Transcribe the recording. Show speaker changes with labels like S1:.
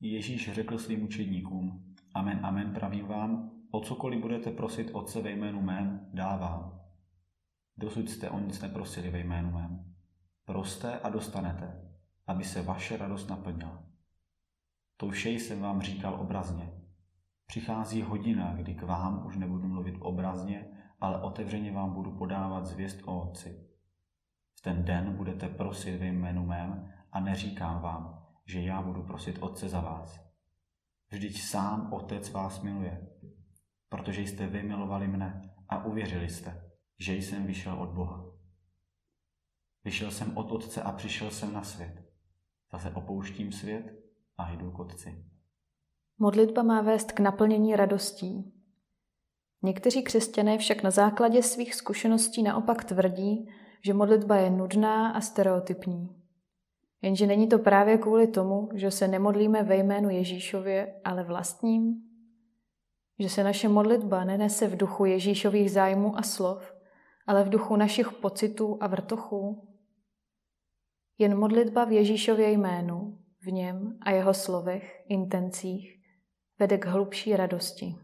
S1: Ježíš řekl svým učedníkům, Amen, amen, pravím vám, o cokoliv budete prosit Otce ve jménu mém, dávám. Dosud jste o nic neprosili ve jménu mém. Proste a dostanete, aby se vaše radost naplnila. To vše jsem vám říkal obrazně. Přichází hodina, kdy k vám už nebudu mluvit obrazně, ale otevřeně vám budu podávat zvěst o Otci. V ten den budete prosit ve jménu mém a neříkám vám, že já budu prosit Otce za vás. Vždyť sám Otec vás miluje, protože jste vy milovali mne a uvěřili jste, že jsem vyšel od Boha. Vyšel jsem od Otce a přišel jsem na svět. Zase opouštím svět a jdu k Otci.
S2: Modlitba má vést k naplnění radostí. Někteří křesťané však na základě svých zkušeností naopak tvrdí, že modlitba je nudná a stereotypní. Jenže není to právě kvůli tomu, že se nemodlíme ve jménu Ježíšově, ale vlastním? Že se naše modlitba nenese v duchu Ježíšových zájmů a slov, ale v duchu našich pocitů a vrtochů? Jen modlitba v Ježíšově jménu, v něm a jeho slovech, intencích, vede k hlubší radosti.